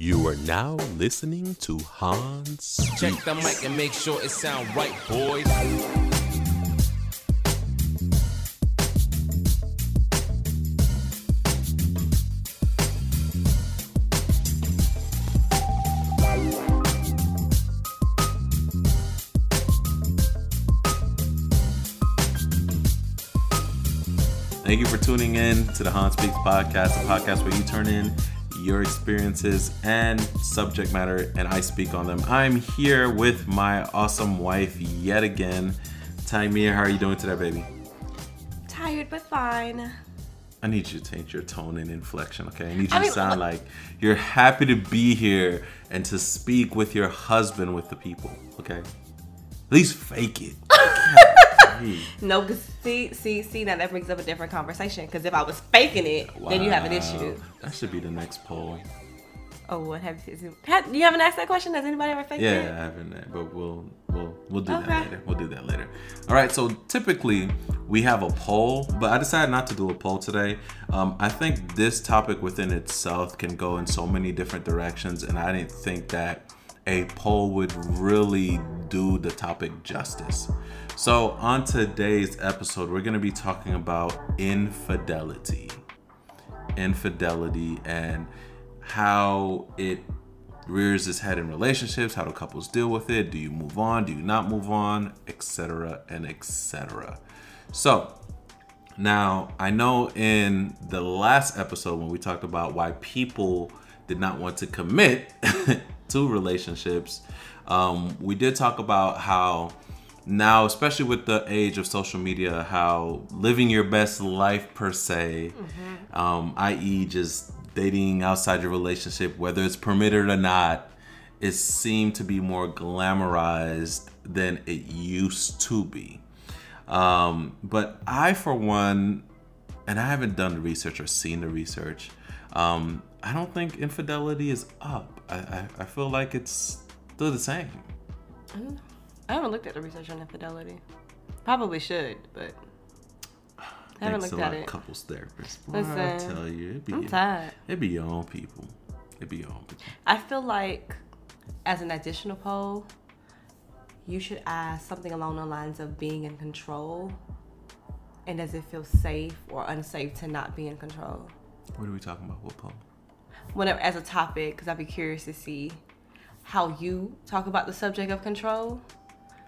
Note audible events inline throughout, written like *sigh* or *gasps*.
You are now listening to Hans. Check the mic and make sure it sound right, boys. Thank you for tuning in to the Hans Speaks podcast, a podcast where you turn in your experiences and subject matter and I speak on them. I'm here with my awesome wife yet again. Tamia, how are you doing today, baby? Tired but fine. I need you to change your tone and inflection, okay? I need you I to sound like you're happy to be here and to speak with your husband with the people, okay? At least fake it. *laughs* No, see, see, see. Now that brings up a different conversation. Because if I was faking it, then you have an issue. That should be the next poll. Oh, what have it, have, you haven't asked that question? Has anybody ever faked Yeah, it? Yeah, I haven't, uh, but we'll we'll we'll do that later. We'll do that later. All right. So typically we have a poll, but I decided not to do a poll today. Um, I think this topic within itself can go in so many different directions, and I didn't think that a poll would really do the topic justice. So on today's episode, we're gonna be talking about infidelity. Infidelity and how it rears its head in relationships how do couples deal with it do you move on do you not move on etc and etc so now i know in the last episode when we talked about why people did not want to commit *laughs* to relationships um, we did talk about how now especially with the age of social media how living your best life per se um, i.e just dating outside your relationship whether it's permitted or not it seemed to be more glamorized than it used to be. Um, but i for one and i haven't done the research or seen the research um, i don't think infidelity is up. I, I, I feel like it's still the same I haven't looked at the research on infidelity. Probably should, but I haven't Thanks looked a at lot, it. couples therapists. Boy, I Listen, tell you, it be I'm tired. it be your own people. It be your own people. I feel like, as an additional poll, you should ask something along the lines of being in control, and does it feel safe or unsafe to not be in control? What are we talking about? What poll? whenever as a topic because I'd be curious to see how you talk about the subject of control.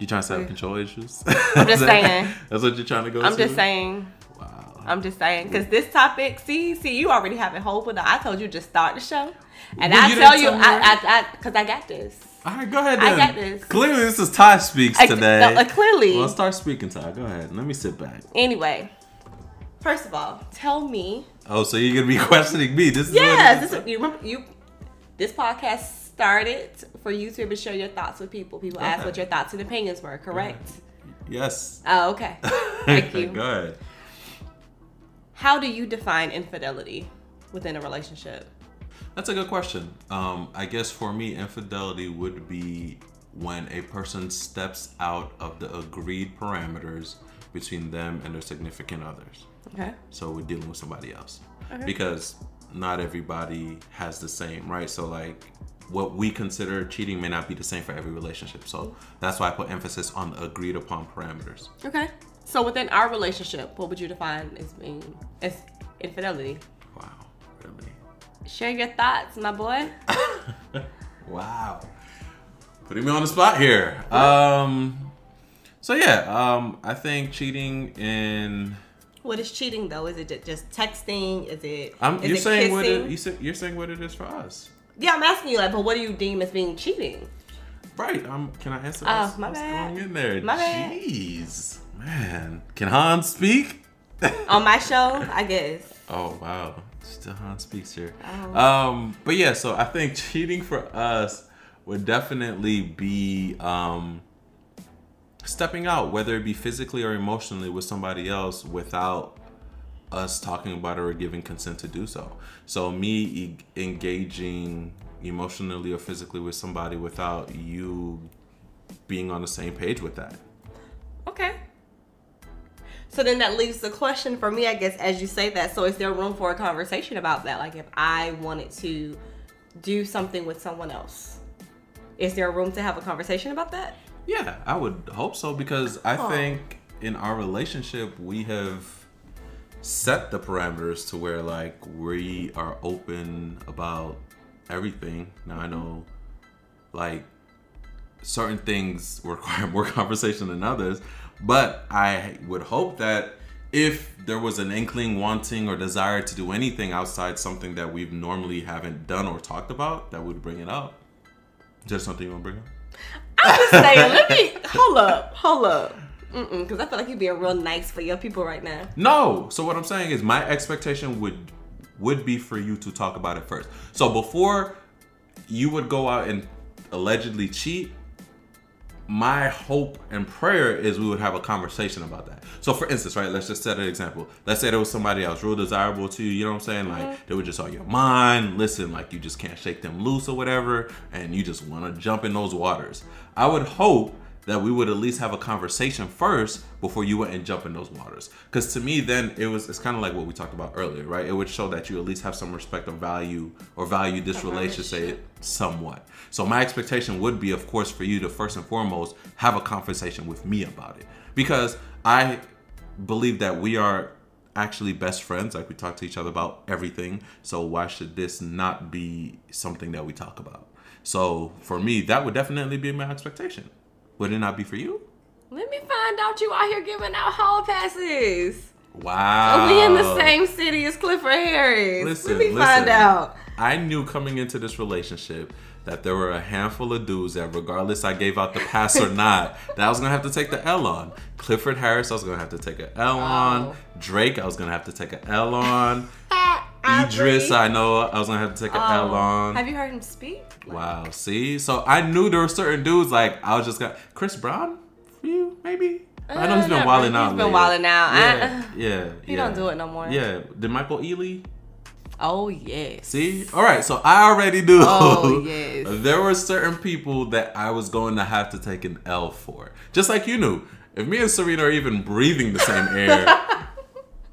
You trying to set up control issues? I'm just *laughs* saying. That's what you're trying to go I'm to? just saying. Wow. I'm just saying because this topic, see, see, you already have it hope. I told you just start the show, and Well, I you tell you, I. I, I, because I got this. All right, go ahead I got this. Clearly, this is Tai Speaks I- today. no, uh, clearly. Well, start speaking, Tai. Go ahead. Let me sit back. Anyway, first of all, tell me. Oh, so you're to be *laughs* questioning me. This is what Yes, it is? this, you remember you. This podcast started for you to be share your thoughts with people. People asked Okay. what your thoughts and opinions were. Correct. Yes. Oh, okay. *laughs* Thank you. go ahead. How do you define infidelity within a relationship? That's a good question. Um, I guess for me, infidelity would be when a person steps out of the agreed parameters between them and their significant others. Okay. So we're dealing with somebody else. Okay. Because not everybody has the same, right? So, like, what we consider cheating may not be the same for every relationship. So that's why I put emphasis on agreed upon parameters. Okay. So within our relationship, what would you define as being as infidelity? Wow, really? Share your thoughts, my boy. *laughs* Wow. Putting me on the spot here. Um so yeah, um I think cheating in What is cheating though? Is it just texting? Is it? I'm is you're it saying what it you say, you're saying what it is for us. Yeah, I'm asking you like, but what do you deem as being cheating? Right. Um can I answer Oh, my What's bad. going in there? My bad. Jeez. Man. Can Han speak? *laughs* On my show, I guess. Oh wow, still Han speaks here. Oh. Um, but yeah, so I think *laughs* cheating for us would definitely be um, stepping out, whether it be physically or emotionally, with somebody else without us talking about it or giving consent to do so. So me e- engaging emotionally or physically with somebody without you being on the same page with that. Okay. So then that leaves the question for me, I guess, as you say that. So is there room for a conversation about that? Like if I wanted to do something with someone else. Is there room to have a conversation about that? Yeah, I would hope so because I Oh. think in our relationship we have set the parameters to where like we are open about everything. Now I know like certain things *laughs* require more conversation than others, but I would hope that if there was an inkling, wanting, or desire to do anything outside something that we've normally haven't done or talked about, that would bring it up. Just something you want to bring up? I'm just saying, let me hold up, hold up. Because I feel like you're being real nice for your people right now. No. So what I'm saying is my expectation would would be for you to talk about it first. So before you would go out and allegedly cheat, my hope and prayer is we would have a conversation about that. So for instance, right, let's just set an example. Let's say there was somebody else real desirable to you, you know what I'm saying? Like mm-hmm. they were just on your mind, listen, like you just can't shake them loose or whatever, and you just want to jump in those waters. I would hope that we would at least have a conversation first before you went and jump in those waters. Because to me, then it was it's kind of like what we talked about earlier, right? It would show that you at least have some respect or value or value this relationship somewhat. So my expectation would be, of course, for you to first and foremost have a conversation with me about it, because I believe that we are actually best friends. Like we talk to each other about everything. So why should this not be something that we talk about? So for me, that would definitely be my expectation. Would it not be for you? Let me find out you out here giving out hall passes. Wow. Are we in the same city as Clifford Harris. Listen, Let me listen. find out. I knew coming into this relationship that there were a handful of dudes that, regardless I gave out the pass or not, *laughs* that I was gonna have to take the L on. Clifford Harris, I was gonna have to take an L on. Drake, I was gonna have to take an L on. I Idris. I know I was gonna have to take an L Oh, on. Have you heard him speak? Wow. See, so I knew there were certain dudes like I was just got Chris Brown for you, maybe. I know he's uh, been not wilding really. out. He's been wilding out. I- Yeah, *laughs* yeah. He yeah. don't do it no more. Yeah. Did Michael Ealy? Oh yes. See, all right. So I already knew. Oh, *laughs* yes. there were certain people that I was going to have to take an L for, just like you knew. If me and Serena are even breathing the same air, *laughs*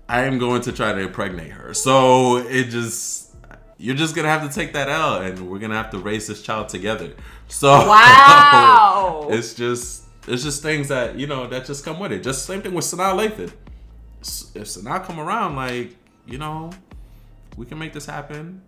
I am going to try to impregnate her. So it just you're just gonna have to take that out, and we're gonna have to raise this child together. So Wow. *laughs* it's just it's just things that you know that just come with it. Just same thing with Sanaa Lathan. If Sanaa come around, like you know, we can make this happen.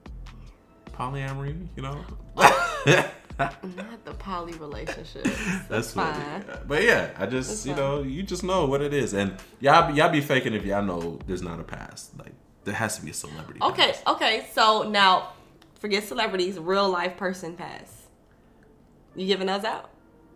Polyamory, you know. *laughs* Not the poly relationship. *laughs* That's fine. But yeah, I just That's you fine. know you just know what it is, and y'all y'all be faking if y'all know there's not a past. Like there has to be a celebrity. Okay, past. okay. So now, forget celebrities. Real life person pass. You giving us out?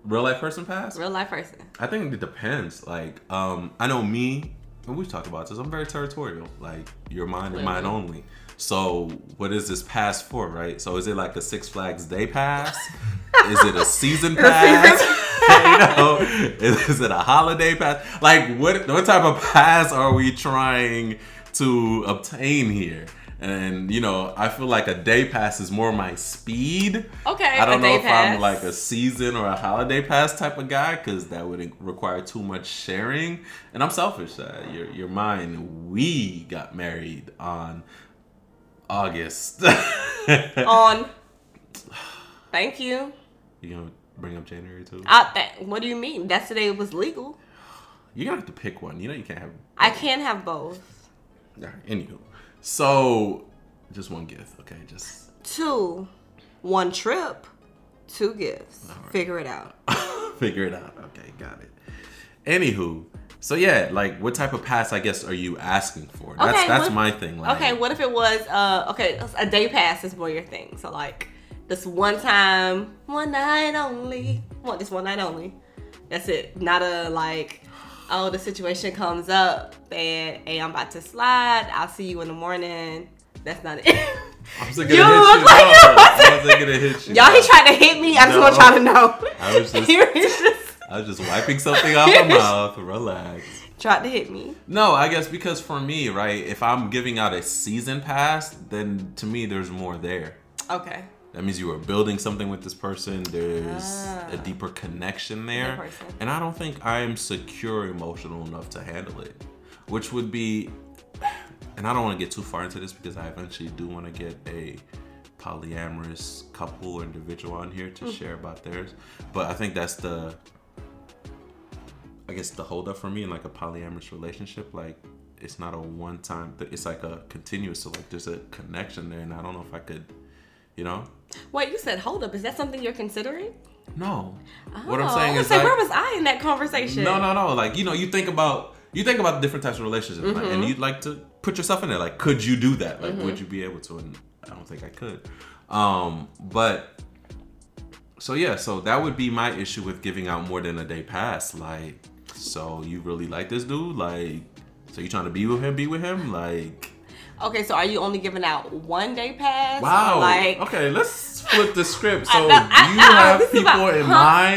real life person past. Real life person. I think it depends. Like, um, I know me, and we've talked about this. I'm very territorial. Like, your mind and mine only. So, what is this pass for, right? So, is it like a Six Flags day pass? *laughs* is it a season *laughs* pass? you know, is, is it a holiday pass? Like, what what type of pass are we trying to obtain here? And you know, I feel like a day pass is more my speed. Okay, I don't know if I'm like a season or a holiday pass type of guy because that would require too much sharing. And I'm selfish. Uh, you're, you're mine. We got married on August. *laughs* On. Thank you. you gonna bring up January too? I, that, what do you mean? That's the day it was legal. You're gonna have to pick one. You know you can't have. I can't have both. Right, anywho, so just one gift, okay? Just Two, one trip, two gifts. Figure it out. *laughs* figure it out. Okay, got it. Anywho, so yeah, like what type of pass I guess are you asking for? That's Okay, that's what- my thing. Like, Okay, what if it was uh okay, a day pass is more your thing. So like this one time, one night only. What this one night only. That's it. Not a like oh the situation comes up that hey I'm about to slide, I'll see you in the morning. That's not it. *laughs* I was thinking You look you. like you I was thinking to hit you. Y'all he tried to hit me, I just No. want y'all to know. I *laughs* just- was just I was just wiping something off my *laughs* mouth. Relax. tried to hit me. No, I guess because for me, right, if I'm giving out a season pass, then to me there's more there. Okay. That means you are building something with this person. There's Ah. a deeper connection there. And I don't think I am secure emotional enough to handle it. Which would be and I don't want to get too far into this because I eventually do want to get a polyamorous couple or individual on here to share about theirs. But I think that's the I guess the holdup for me in like a polyamorous relationship, like it's not a one time it's like a continuous so like there's a connection there and I don't know if I could you know? Wait, you said hold up. Is that something you're considering? No. what I'm Oh, saying I was is say, like, where was I in that conversation? No, no, no. Like you know, you think about you think about the different types of relationships, Mm-hmm. and you'd like to put yourself in there. Like, could you do that? Like, would you be able to? And I don't think I could. Um, but so yeah, so that would be my issue with giving out more than a day pass. Like, so you really like this dude? Like, so you trying to be with him? Be with him? Like, Okay, so are you only giving out one day pass? wow. Like, okay, let's flip the script. So know- I- you I- have people about in Han-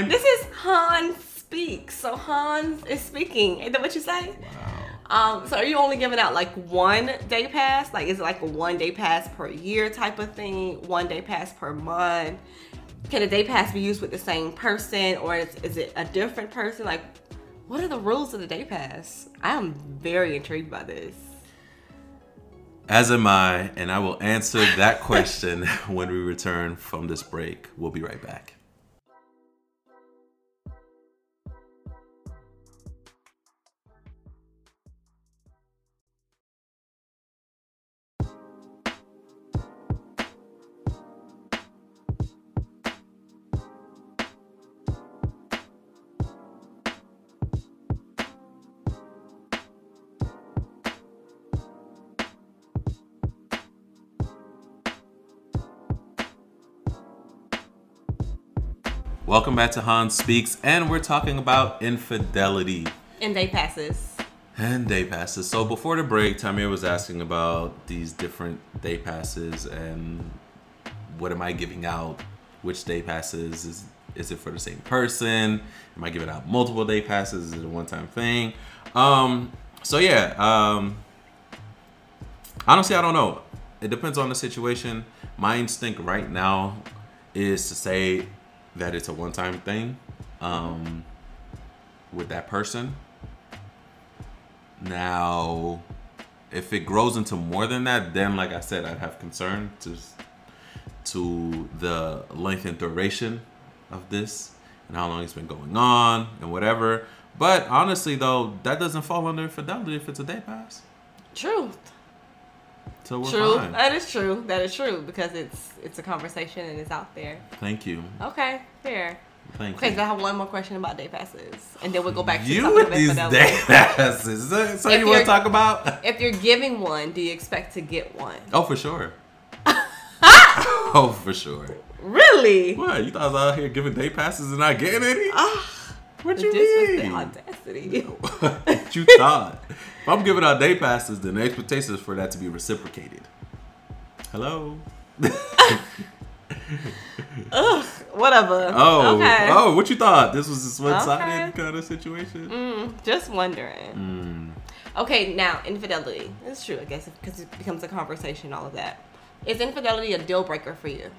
mind? This is Hans speaks. So Hans is speaking. Is that what you say? Wow. Um, so are you only giving out like one day pass? Like is it like a one day pass per year type of thing? One day pass per month? Can a day pass be used with the same person or is, is it a different person? Like what are the rules of the day pass? I am very intrigued by this. As am I, and I will answer that question *laughs* when we return from this break. We'll be right back. Welcome back to Hans Speaks, and we're talking about infidelity And day passes. and day passes. So before the break, Tamia was asking about these different day passes and what am I giving out? Which day passes is is it for the same person? Am I giving out multiple day passes? Is it a one-time thing? Um, so yeah, um, honestly, I don't know. It depends on the situation. My instinct right now is to say that it's a one-time thing um, with that person. Now, if it grows into more than that, then like I said, I'd have concern to to the length and duration of this and how long it's been going on and whatever. But honestly, though, that doesn't fall under infidelity if it's a day pass. Truth. So we're True. fine. That is true. That is true because it's it's a conversation and it's out there. Thank you. Okay, fair. Thank Okay, you. so I have one more question about day passes, and then we'll go back to you with these day passes. Is that something If you want to talk about? *laughs* If you're giving one, do you expect to get one? Oh, for sure. *laughs* oh, for sure. Really? What? You thought I was out here giving day passes and not getting any? Ah, what you was the mean? audacity. what *laughs* you thought? If I'm giving out day passes, then the expectation is for that to be reciprocated. Hello. *laughs* Ugh, whatever. Oh, Okay. oh, what you thought? This was a one-sided Okay. kind of situation. Mm, just wondering. Mm. Okay, now infidelity. It's true, I guess, because it becomes a conversation. All of that. Is infidelity a deal breaker for you?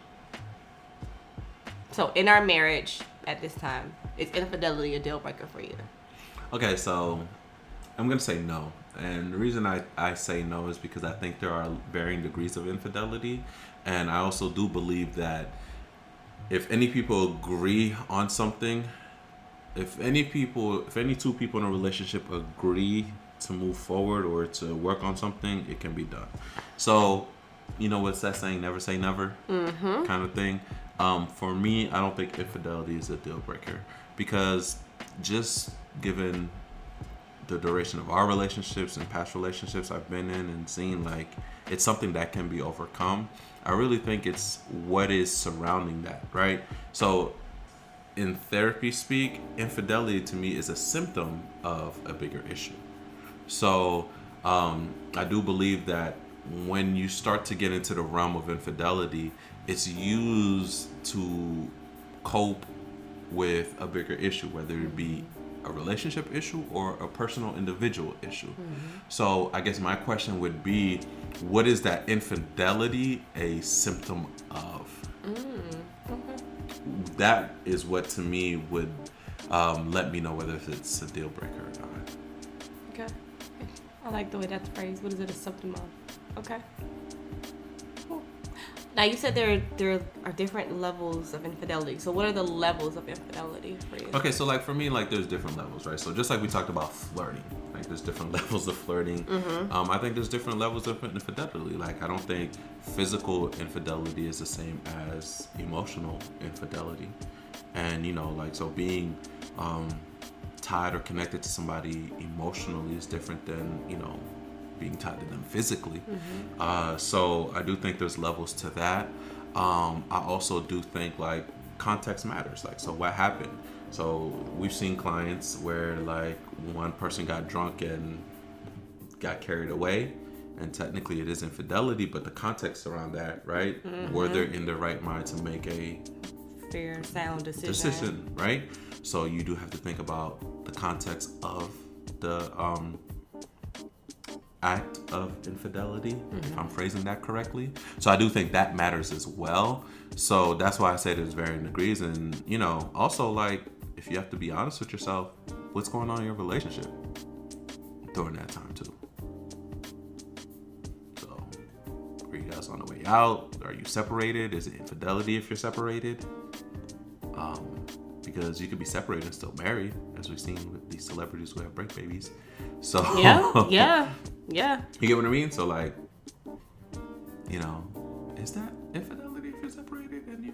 So, in our marriage at this time, is infidelity a deal breaker for you? Okay, so I'm gonna say no, and the reason I I say no is because I think there are varying degrees of infidelity, and I also do believe that if any people agree on something, if any people, if any two people in a relationship agree to move forward or to work on something, it can be done. So, you know what's that saying? Never say never, mm-hmm. kind of thing. Um, for me, I don't think infidelity is a deal breaker because just given the duration of our relationships and past relationships I've been in and seen, like it's something that can be overcome. I really think it's what is surrounding that, right? So, in therapy speak, infidelity to me is a symptom of a bigger issue. So um, I do believe that when you start to get into the realm of infidelity, it's used to cope with a bigger issue, whether it be a relationship issue or a personal individual issue. So I guess my question would be, what is that infidelity a symptom of? That is what to me would um, let me know whether it's a deal breaker or not. Okay. I like the way that's phrased. What is it a symptom of? Okay. Now you said there there are different levels of infidelity. So what are the levels of infidelity for you? Okay, so like for me, like there's different levels, right? So just like we talked about flirting, like there's different *laughs* levels of flirting. Mm-hmm. Um, I think there's different levels of infidelity. Like I don't think physical infidelity is the same as emotional infidelity, and you know, like so being um, tied or connected to somebody emotionally is different than you know being tied to them physically. Uh, so I do think there's levels to that. Um, I also do think like context matters. Like, so what happened? So we've seen clients where like one person got drunk and got carried away, and technically it is infidelity, but the context around that, right? Were they in their right mind to make a Fair, sound decision. decision, right? So you do have to think about the context of the um, act of infidelity, if I'm phrasing that correctly. So I do think that matters as well. So that's why I say there's varying degrees, and you know, also like if you have to be honest with yourself, what's going on in your relationship during that time too. So, are you guys on the way out? Are you separated? Is it infidelity if you're separated? Um, because you could be separated and still married, as we've seen with these celebrities who have break babies. So Yeah, yeah, *laughs* yeah. you get what I mean? So like, you know, is that infidelity if you're separated and you?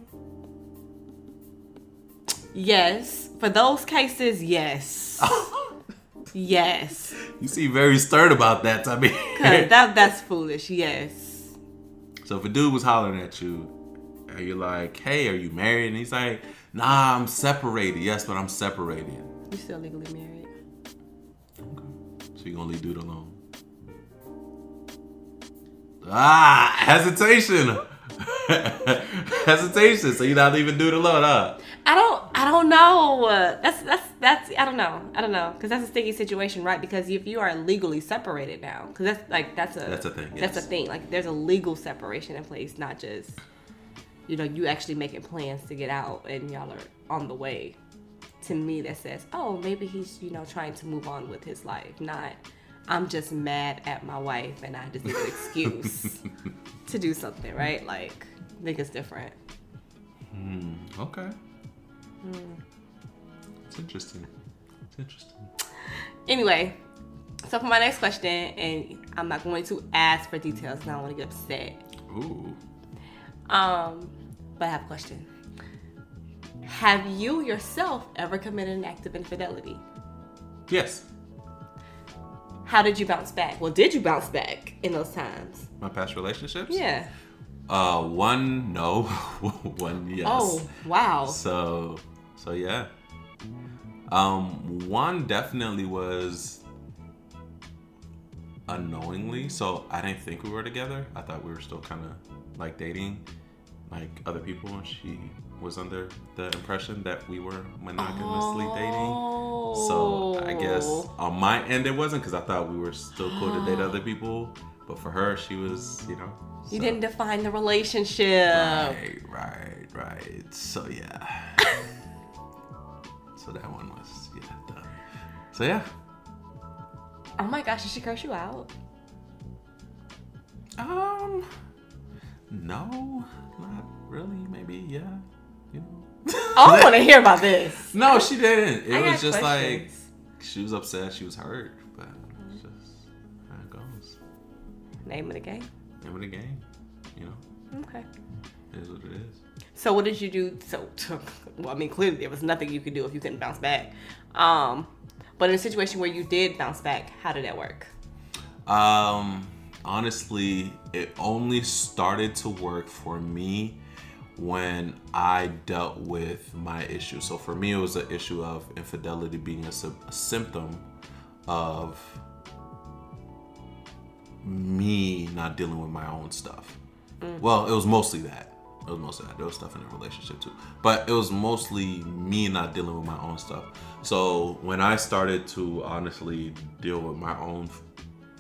Yes. For those cases, yes. *laughs* yes. You seem very stern about that, I mean. 'Cause that that's foolish. Yes. so if a dude was hollering at you, and you're like, "Hey, are you married?" and he's like, "Nah, I'm separated." Yes, but I'm separated. You still legally married. Okay. So you gonna leave dude alone? Ah, hesitation. *laughs* hesitation. So you're not leaving dude alone, huh? I don't. I don't know. That's that's that's. I don't know. I don't know because that's a sticky situation, right? Because if you are legally separated now, because that's like that's a That's a thing, That's a thing. Like there's a legal separation in place, not just you know you actually making plans to get out and y'all are on the way. To me, that says, oh, maybe he's you know trying to move on with his life. Not, I'm just mad at my wife and I just need an excuse *laughs* to do something, right? Like, I think it's different. Okay. It's interesting. It's interesting. Anyway, so for my next question, and I'm not going to ask for details because I don't want to get upset. Ooh. Um, but I have a question. Have you yourself ever committed an act of infidelity? Yes. How did you bounce back? Well, did you bounce back in those times? My past relationships? Yeah. Uh, one no, *laughs* one yes. Oh, wow. So, so yeah. Um, one definitely was unknowingly. So I didn't think we were together. I thought we were still kind of like dating, like other people, and she was under the impression that we were monogamously dating. So I guess Oh. on my end it wasn't because I thought we were still cool to date *gasps* other people, but for her she was, you know. You so- didn't define the relationship. Right, right, right. So yeah. *laughs* so that one was yeah done. So yeah. Oh my gosh, did she curse you out? Um. No, not really. Maybe yeah. You know. *laughs* Oh, I want to hear about this. no, she didn't. It I was just questions. like she was upset. She was hurt, but it's just how it goes. Name of the game. Name of the game. You know, Okay. it is what it is. So what did you do? So, *laughs* well, I mean, clearly there was nothing you could do if you couldn't bounce back. Um, but in a situation where you did bounce back, how did that work? Um, honestly, it only started to work for me when I dealt with my issue. So for me, it was an issue of infidelity being a, a symptom of me not dealing with my own stuff. Mm. Well, it was mostly that. It was mostly that. There was stuff in the relationship too. But it was mostly me not dealing with my own stuff. So when I started to honestly deal with my own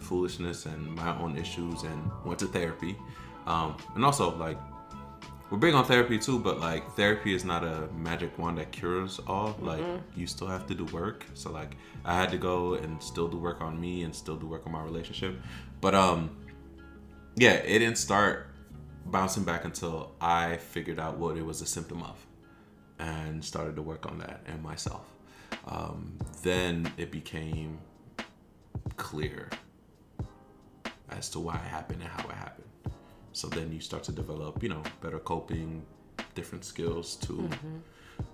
foolishness and my own issues and went to therapy, um, and also like we're big on therapy too, but like therapy is not a magic wand that cures all. Like you still have to do work. So like I had to go and still do work on me and still do work on my relationship. But um yeah, it didn't start bouncing back until I figured out what it was a symptom of and started to work on that and myself. Um, then it became clear as to why it happened and how it happened. So then you start to develop, you know, better coping, different skills to, mm-hmm.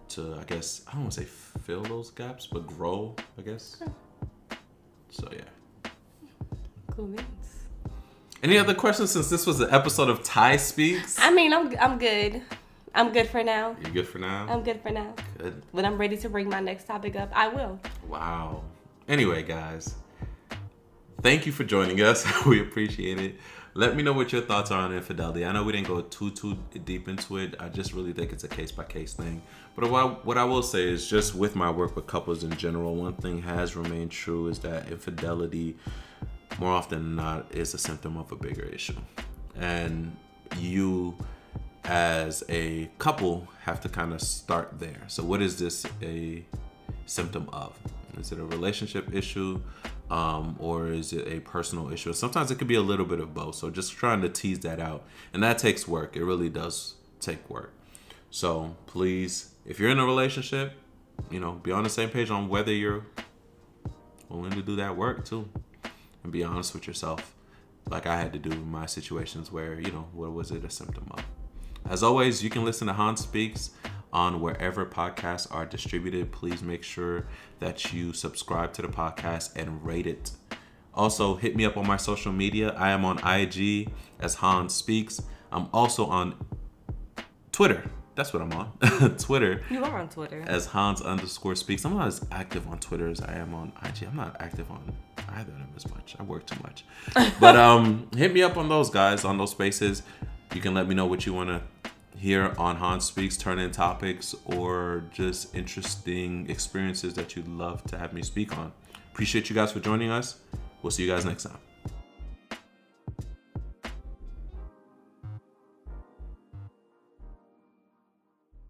to I guess I don't want to say fill those gaps, but grow, I guess. So yeah. Cool beans. Any other questions since this was an episode of Tai Speaks? I mean, I'm I'm good. I'm good for now. You good for now? I'm good for now. Good. When I'm ready to bring my next topic up, I will. Wow. Anyway, guys, thank you for joining us. *laughs* we appreciate it. Let me know what your thoughts are on infidelity. I know we didn't go too too deep into it. I just really think it's a case by case thing. But what I, what I will say is, just with my work with couples in general, one thing has remained true is that infidelity, more often than not, is a symptom of a bigger issue, and you as a couple have to kind of start there. So, what is this a symptom of? Is it a relationship issue um, or is it a personal issue? Sometimes it could be a little bit of both. So, just trying to tease that out. And that takes work. It really does take work. So, please, if you're in a relationship, you know, be on the same page on whether you're willing to do that work too. And be honest with yourself, like I had to do in my situations where, you know, what was it a symptom of? As always, you can listen to Hans Speaks on wherever podcasts are distributed. Please make sure that you subscribe to the podcast and rate it. Also, hit me up on my social media. I am on IG as Hans Speaks. I'm also on Twitter. That's what I'm on. *laughs* Twitter You are on Twitter. as Hans underscore speaks. I'm not as active on Twitter as I am on IG. I'm not active on either of them as much. I work too much. *laughs* But um, hit me up on those guys on those spaces. You can let me know what you want to hear on Hans Speaks, turn in topics, or just interesting experiences that you'd love to have me speak on. Appreciate you guys for joining us. We'll see you guys next time.